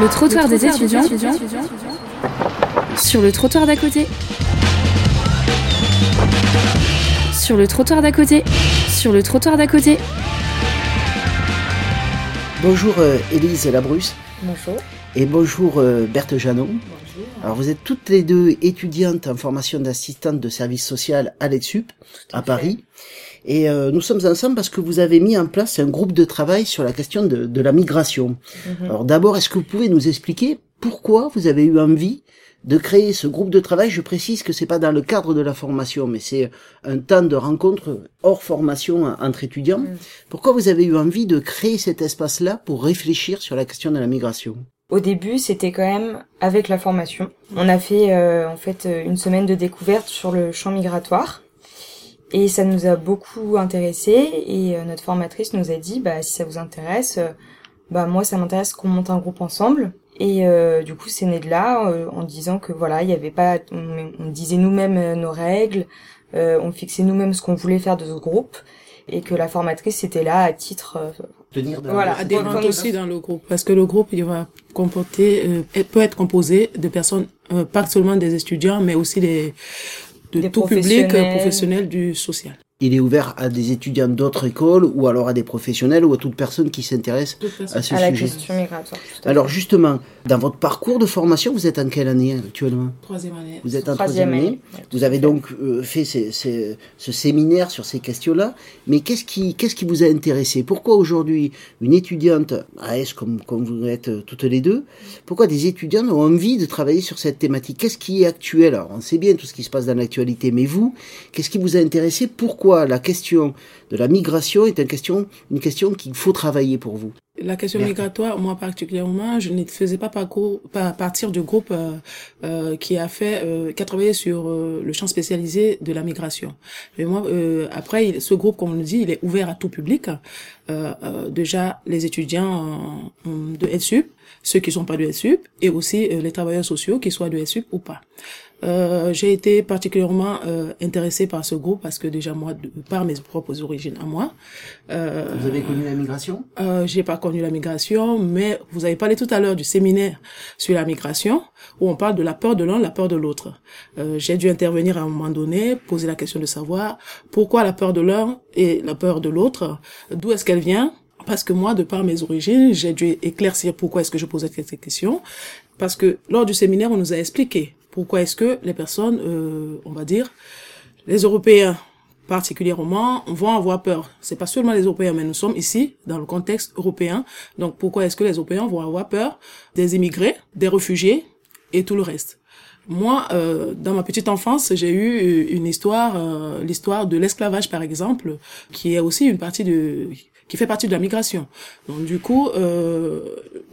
Le trottoir, des, étudiants, sur le trottoir d'à côté. Sur le trottoir d'à côté. Sur le trottoir d'à côté. Bonjour euh, Élise Labrusse. Bonjour. Et bonjour euh, Berthe Janon. Alors vous êtes toutes les deux étudiantes en formation d'assistante de service social à l'EDSUP à, Paris. Et euh, nous sommes ensemble parce que vous avez mis en place un groupe de travail sur la question de, de la migration. Mhm. Alors d'abord, est-ce que vous pouvez nous expliquer pourquoi vous avez eu envie de créer ce groupe de travail? Je précise que c'est pas dans le cadre de la formation, mais c'est un temps de rencontre hors formation entre étudiants. Mhm. Pourquoi vous avez eu envie de créer cet espace-là pour réfléchir sur la question de la migration? Au début, c'était quand même avec la formation. On a fait euh, en fait euh, une semaine de découverte sur le champ migratoire. Et ça nous a beaucoup intéressé et euh, notre formatrice nous a dit bah si ça vous intéresse euh, bah moi ça m'intéresse qu'on monte un groupe ensemble. Et euh, du coup c'est né de là euh, en disant que voilà il y avait pas on, on disait nous-mêmes euh, nos règles euh, on fixait nous-mêmes ce qu'on voulait faire de ce groupe et que la formatrice était là à titre euh, Tenir dans Voilà, le- adhérente aussi dans le groupe parce que le groupe il va comporter euh, peut être composé de personnes euh, pas seulement des étudiants mais aussi des de tout public euh, professionnel du social. Il est ouvert à des étudiants d'autres écoles ou alors à des professionnels ou à toute personne qui s'intéresse à ce à la sujet. question migratoire. tout à Alors justement, dans votre parcours de formation, vous êtes en quelle année actuellement? Troisième année. Vous êtes en Troisième troisième année. Vous avez donc euh, fait ces- ces- ce séminaire sur ces questions-là. Mais qu'est-ce qui, qu'est-ce qui vous a intéressé? Pourquoi aujourd'hui une étudiante à AS comme, comme vous êtes euh, toutes les deux, pourquoi des étudiants ont envie de travailler sur cette thématique? Qu'est-ce qui est actuel? Alors on sait bien tout ce qui se passe dans l'actualité, mais vous, qu'est-ce qui vous a intéressé? Pourquoi la question de la migration est une question, une question qu'il faut travailler pour vous La question migratoire, moi particulièrement, je ne faisais pas parcours, pas partir du groupe euh, euh, qui a fait, euh, qui a travaillé sur euh, le champ spécialisé de la migration. Mais moi, euh, après, il- ce groupe, comme on le dit, il est ouvert à tout public. Euh, euh, déjà, les étudiants euh, de LSUP, ceux qui sont pas de LSUP, et aussi euh, les travailleurs sociaux, qu'ils soient de LSUP ou pas. Euh, j'ai été particulièrement euh, intéressée par ce groupe parce que déjà moi, de, par mes propres origines à moi, euh, Vous avez connu la migration? euh, j'ai pas connu la migration, mais vous avez parlé tout à l'heure du séminaire sur la migration, où on parle de la peur de l'un, la peur de l'autre. Euh, j'ai dû intervenir à un moment donné, poser la question de savoir pourquoi la peur de l'un et la peur de l'autre, d'où est-ce qu'elle vient? Parce que moi, de par mes origines, j'ai dû éclaircir pourquoi est-ce que je posais cette question. Parce que lors du séminaire, on nous a expliqué pourquoi est-ce que les personnes, euh, on va dire, les Européens particulièrement vont avoir peur. C'est pas seulement les Européens, mais nous sommes ici dans le contexte européen. Donc pourquoi est-ce que les Européens vont avoir peur des immigrés, des réfugiés et tout le reste? Moi, euh, dans ma petite enfance, j'ai eu une histoire, euh, l'histoire de l'esclavage par exemple, qui est aussi une partie de qui fait partie de la migration. Donc du coup, euh,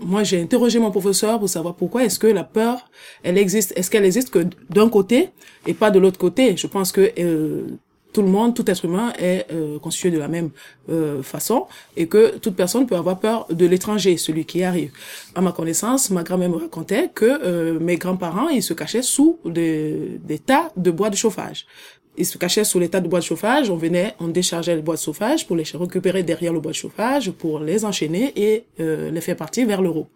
moi j'ai interrogé mon professeur pour savoir pourquoi est-ce que la peur, elle existe, est-ce qu'elle existe que d'un côté et pas de l'autre côté? Je pense que euh, tout le monde, tout être humain est euh, constitué de la même euh, façon et que toute personne peut avoir peur de l'étranger, celui qui arrive. À ma connaissance, ma grand-mère me racontait que euh, mes grands-parents, ils se cachaient sous des, tas de bois de chauffage. Ils se cachaient sous les tas de bois de chauffage, on venait, on déchargeait les bois de chauffage pour les récupérer derrière le bois de chauffage, pour les enchaîner et euh, les faire partir vers l'Europe.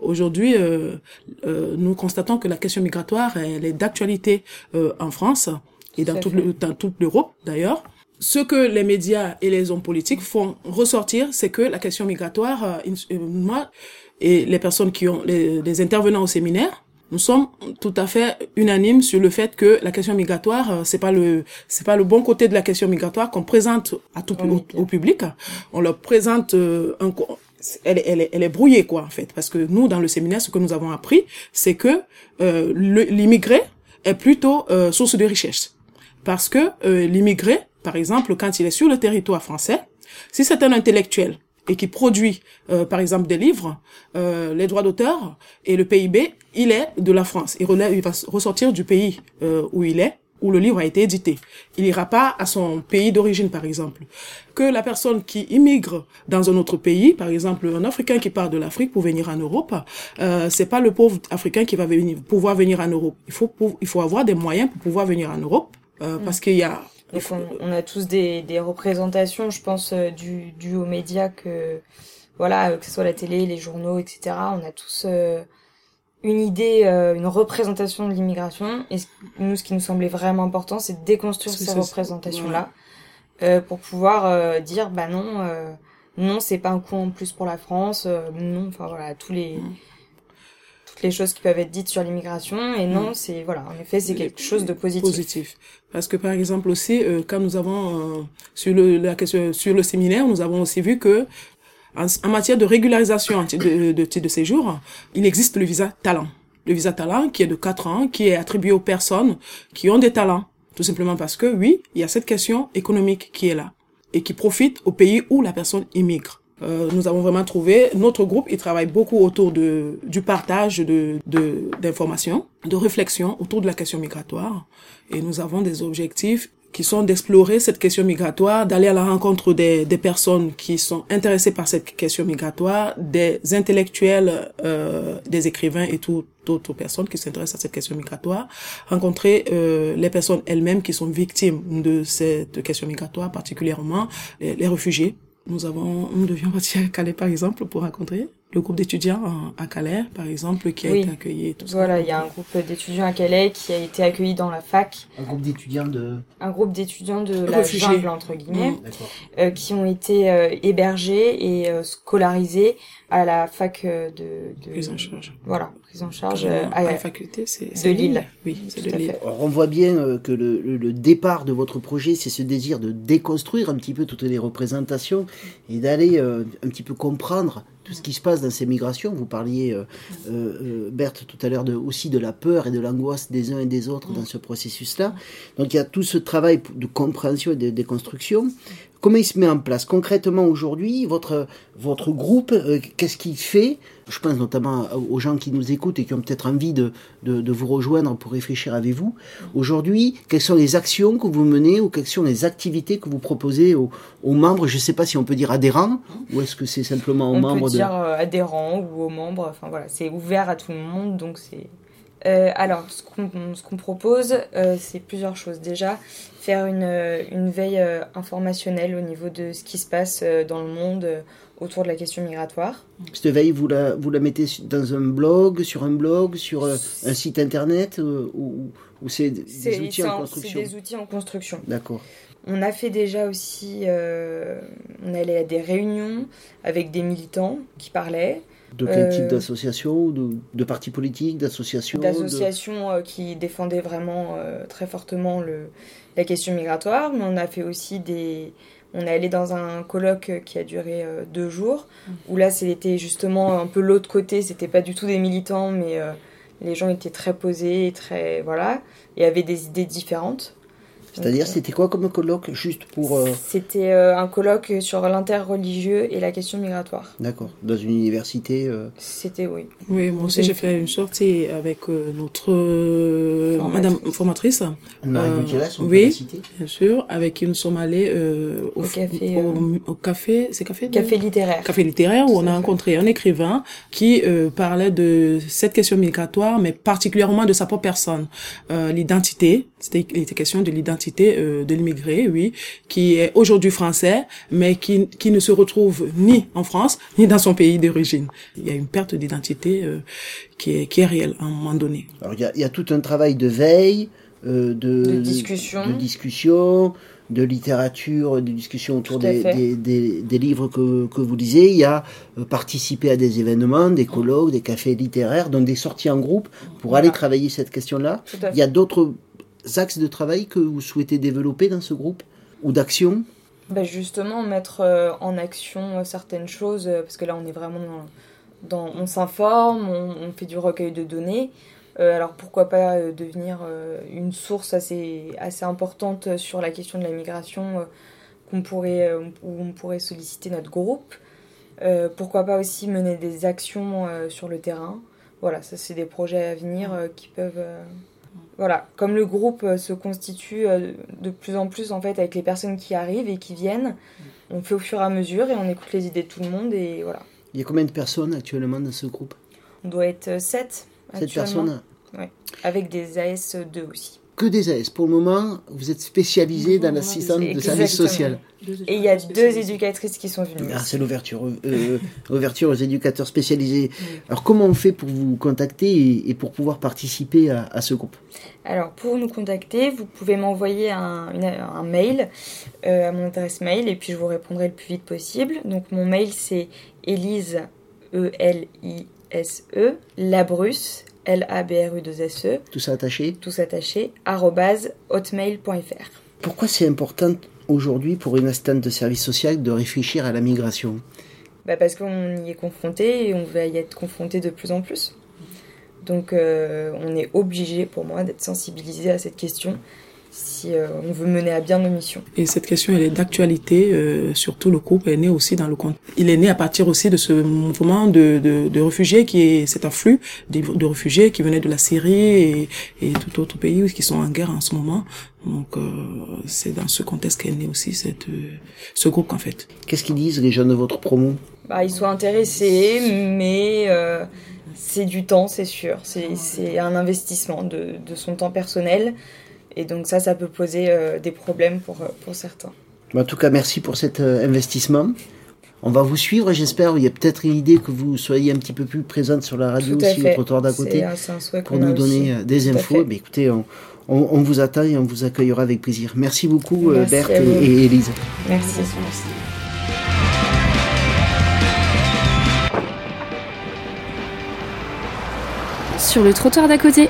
Aujourd'hui, euh, euh, nous constatons que la question migratoire, elle est d'actualité en France et dans, toute le- dans toute l'Europe d'ailleurs. Ce que les médias et les hommes politiques font ressortir, c'est que la question migratoire, euh, moi et les personnes qui ont, les, les intervenants au séminaire, nous sommes tout à fait unanimes sur le fait que la question migratoire, euh, c'est pas le, c'est pas le bon côté de la question migratoire qu'on présente à tout au, public. On leur présente euh, un, elle, est- elle, est- elle est brouillée quoi en fait, parce que nous dans le séminaire, ce que nous avons appris, c'est que euh, l'immigré est plutôt euh, source de richesse parce que euh, l'immigré, par exemple, quand il est sur le territoire français, si c'est un intellectuel et qui produit, euh, par exemple, des livres, euh, les droits d'auteur et le PIB, il est de la France. Il, va ressortir du pays euh, où il est, où le livre a été édité. Il n'ira pas à son pays d'origine, par exemple. Que la personne qui immigre dans un autre pays, par exemple, un Africain qui part de l'Afrique pour venir en Europe, euh, c'est pas le pauvre Africain qui va pouvoir venir en Europe. Il faut, il faut avoir des moyens pour pouvoir venir en Europe, euh, parce qu'il y a on, on a tous des, des représentations, je pense, euh, du, du aux médias que voilà, que ce soit la télé, les journaux, etc. On a tous une idée, une représentation de l'immigration. Et nous, ce qui nous semblait vraiment important, c'est de déconstruire ces représentations-là pour pouvoir dire, bah non non, c'est pas un coût en plus pour la France, euh, non, enfin voilà, tous les mm. Toutes les choses qui peuvent être dites sur l'immigration et non, mm. c'est voilà, en effet, c'est quelque chose de positif. Positif. Parce que par exemple aussi euh, quand nous avons euh, sur le la question sur le séminaire, nous avons aussi vu que en, matière de régularisation de, de titre de séjour, il existe le visa talent. Le visa talent qui est de 4 ans, qui est attribué aux personnes qui ont des talents. Tout simplement parce que oui, il y a cette question économique qui est là et qui profitent au pays où la personne immigre. Euh, nous avons vraiment trouvé notre groupe il travaille beaucoup autour de du partage de d'informations de, réflexion autour de la question migratoire et nous avons des objectifs qui sont d'explorer cette question migratoire, d'aller à la rencontre des, des, personnes qui sont intéressées par cette question migratoire, des intellectuels, euh, des écrivains et tout, d'autres personnes qui s'intéressent à cette question migratoire, rencontrer euh, les personnes elles-mêmes qui sont victimes de cette question migratoire, particulièrement les, les réfugiés. Nous avons, nous devions partir à Calais par exemple pour rencontrer le groupe d'étudiants à Calais, par exemple, qui a été accueilli. Tout voilà, il y a un groupe d'étudiants à Calais qui a été accueilli dans la fac. Un groupe d'étudiants de... Un groupe d'étudiants de la jungle, entre guillemets, mmh. euh, qui ont été euh, hébergés et euh, scolarisés à la fac de, de... Prise en charge. Voilà, prise en charge à, la faculté, c'est de Lille. Oui, c'est de Lille. Alors, on voit bien que le, le, départ de votre projet, c'est ce désir de déconstruire un petit peu toutes les représentations et d'aller un petit peu comprendre tout ce qui se passe dans ces migrations. Vous parliez, euh, euh, Berthe, tout à l'heure de, aussi de la peur et de l'angoisse des uns et des autres dans ce processus-là. Donc il y a tout ce travail de compréhension et de déconstruction. Comment il se met en place concrètement aujourd'hui votre votre groupe euh, Qu'est-ce qu'il fait? Je pense notamment aux gens qui nous écoutent et qui ont peut-être envie de, de, de, vous rejoindre pour réfléchir avec vous. Aujourd'hui, quelles sont les actions que vous menez ou quelles sont les activités que vous proposez aux, aux membres? Je ne sais pas si on peut dire adhérents ou est-ce que c'est simplement aux membres On peut dire euh, adhérents ou aux membres. Enfin voilà, c'est ouvert à tout le monde, donc c'est euh, alors, ce qu'on propose, euh, c'est plusieurs choses. Déjà, faire une, euh, une veille informationnelle au niveau de ce qui se passe dans le monde autour de la question migratoire. Cette veille, vous la, vous la mettez dans un blog, sur un blog, sur un site internet ou, ou c'est des outils en construction C'est des outils en construction. D'accord. On a fait déjà aussi, on allait à des réunions avec des militants qui parlaient. De quel type euh, d'association de, de partis politiques, d'associations D'associations euh, qui défendaient vraiment euh, très fortement le, la question migratoire, mais on a fait aussi des... On est allé dans un colloque qui a duré deux jours, où là c'était justement un peu l'autre côté, c'était pas du tout des militants, mais les gens étaient très posés, très voilà, et avaient des idées différentes. C'est-à-dire, c'était quoi comme colloque, juste pour... Euh, c'était euh, un colloque sur l'interreligieux et la question migratoire. D'accord. Dans une université euh, C'était, oui. Oui, moi aussi, j'ai fait une sortie avec notre madame formatrice. Marie Oui, bien sûr, avec qui nous sommes allés au, café. Au, café, c'est café Café littéraire. Café littéraire, où on a rencontré un écrivain qui parlait de cette question migratoire, mais particulièrement de sa propre personne. l'identité, c'était, il était question de l'identité euh, de l'immigré, oui, qui est aujourd'hui français, mais qui, qui ne se retrouve ni en France, ni dans son pays d'origine. Il y a une perte d'identité euh, qui, est, qui est réelle à un moment donné. Alors il y a, il y a tout un travail de veille, euh, de, de, discussion. de discussion, de littérature, de discussion autour des, des, des, des, livres que, que vous lisez. Il y a euh, participé à des événements, des colloques, des cafés littéraires, donc des sorties en groupe pour aller travailler cette question-là. Il y a d'autres axes de travail que vous souhaitez développer dans ce groupe ou d'action bah Justement, mettre euh, en action euh, certaines choses, euh, parce que là on est vraiment dans... on s'informe, on, fait du recueil de données. alors pourquoi pas devenir une source assez, assez importante sur la question de la migration qu'on pourrait, où on pourrait solliciter notre groupe. pourquoi pas aussi mener des actions sur le terrain. Voilà, ça c'est des projets à venir qui peuvent voilà, comme le groupe euh, se constitue euh, de plus en plus en fait avec les personnes qui arrivent et qui viennent, on fait au fur et à mesure et on écoute les idées de tout le monde et voilà. Il y a combien de personnes actuellement dans ce groupe? On doit être 7 7 personnes Oui, avec des AS2 aussi. Que des AS. Pour le moment, vous êtes spécialisé dans l'assistance de service social. Et il y a deux éducatrices qui sont venues. Ah, c'est l'ouverture, euh, ouverture aux éducateurs spécialisés. Alors, comment on fait pour vous contacter et, et pour pouvoir participer à, à ce groupe? Alors, pour nous contacter, vous pouvez m'envoyer un, une- un mail euh, à mon adresse mail et puis je vous répondrai le plus vite possible. Donc, mon mail, c'est Elise, E E-L-I-S-E, Labrusse, L-A-B-R-U-2-S-E, Tout ça attaché tout attaché, hotmail.fr. Pourquoi c'est important aujourd'hui pour une assistante de service social de réfléchir à la migration? Bah parce qu'on y est confronté et on va y être confronté de plus en plus. Donc euh, on est obligé pour moi d'être sensibilisé à cette question si euh, on veut mener à bien nos missions. Et cette question, elle est d'actualité. Euh, surtout, le groupe est né aussi dans le con- Il est né à partir aussi de ce mouvement de, de, de réfugiés qui est cet afflux de, de réfugiés qui venaient de la Syrie et, et tout autre pays qui sont en guerre en ce moment. Donc, euh, c'est dans ce contexte qu'est né aussi cette, euh, ce groupe en fait. Qu'est-ce qu'ils disent les jeunes de votre promo? Bah, ils sont intéressés, mais euh, c'est du temps, c'est sûr. C'est c'est un investissement de, de son temps personnel. Et donc ça, ça peut poser euh, des problèmes pour, euh, pour certains. En tout cas, merci pour cet euh, investissement. On va vous suivre, j'espère. Il y a peut-être une idée que vous soyez un petit peu plus présente sur la radio aussi, fait. au trottoir d'à côté, un- c'est un souhait pour nous donner aussi. des Tout infos. Mais écoutez, on, on- on vous attend et on vous accueillera avec plaisir. Merci beaucoup, euh, Merci Berthe et, et Élise. Merci. Sur le trottoir d'à côté.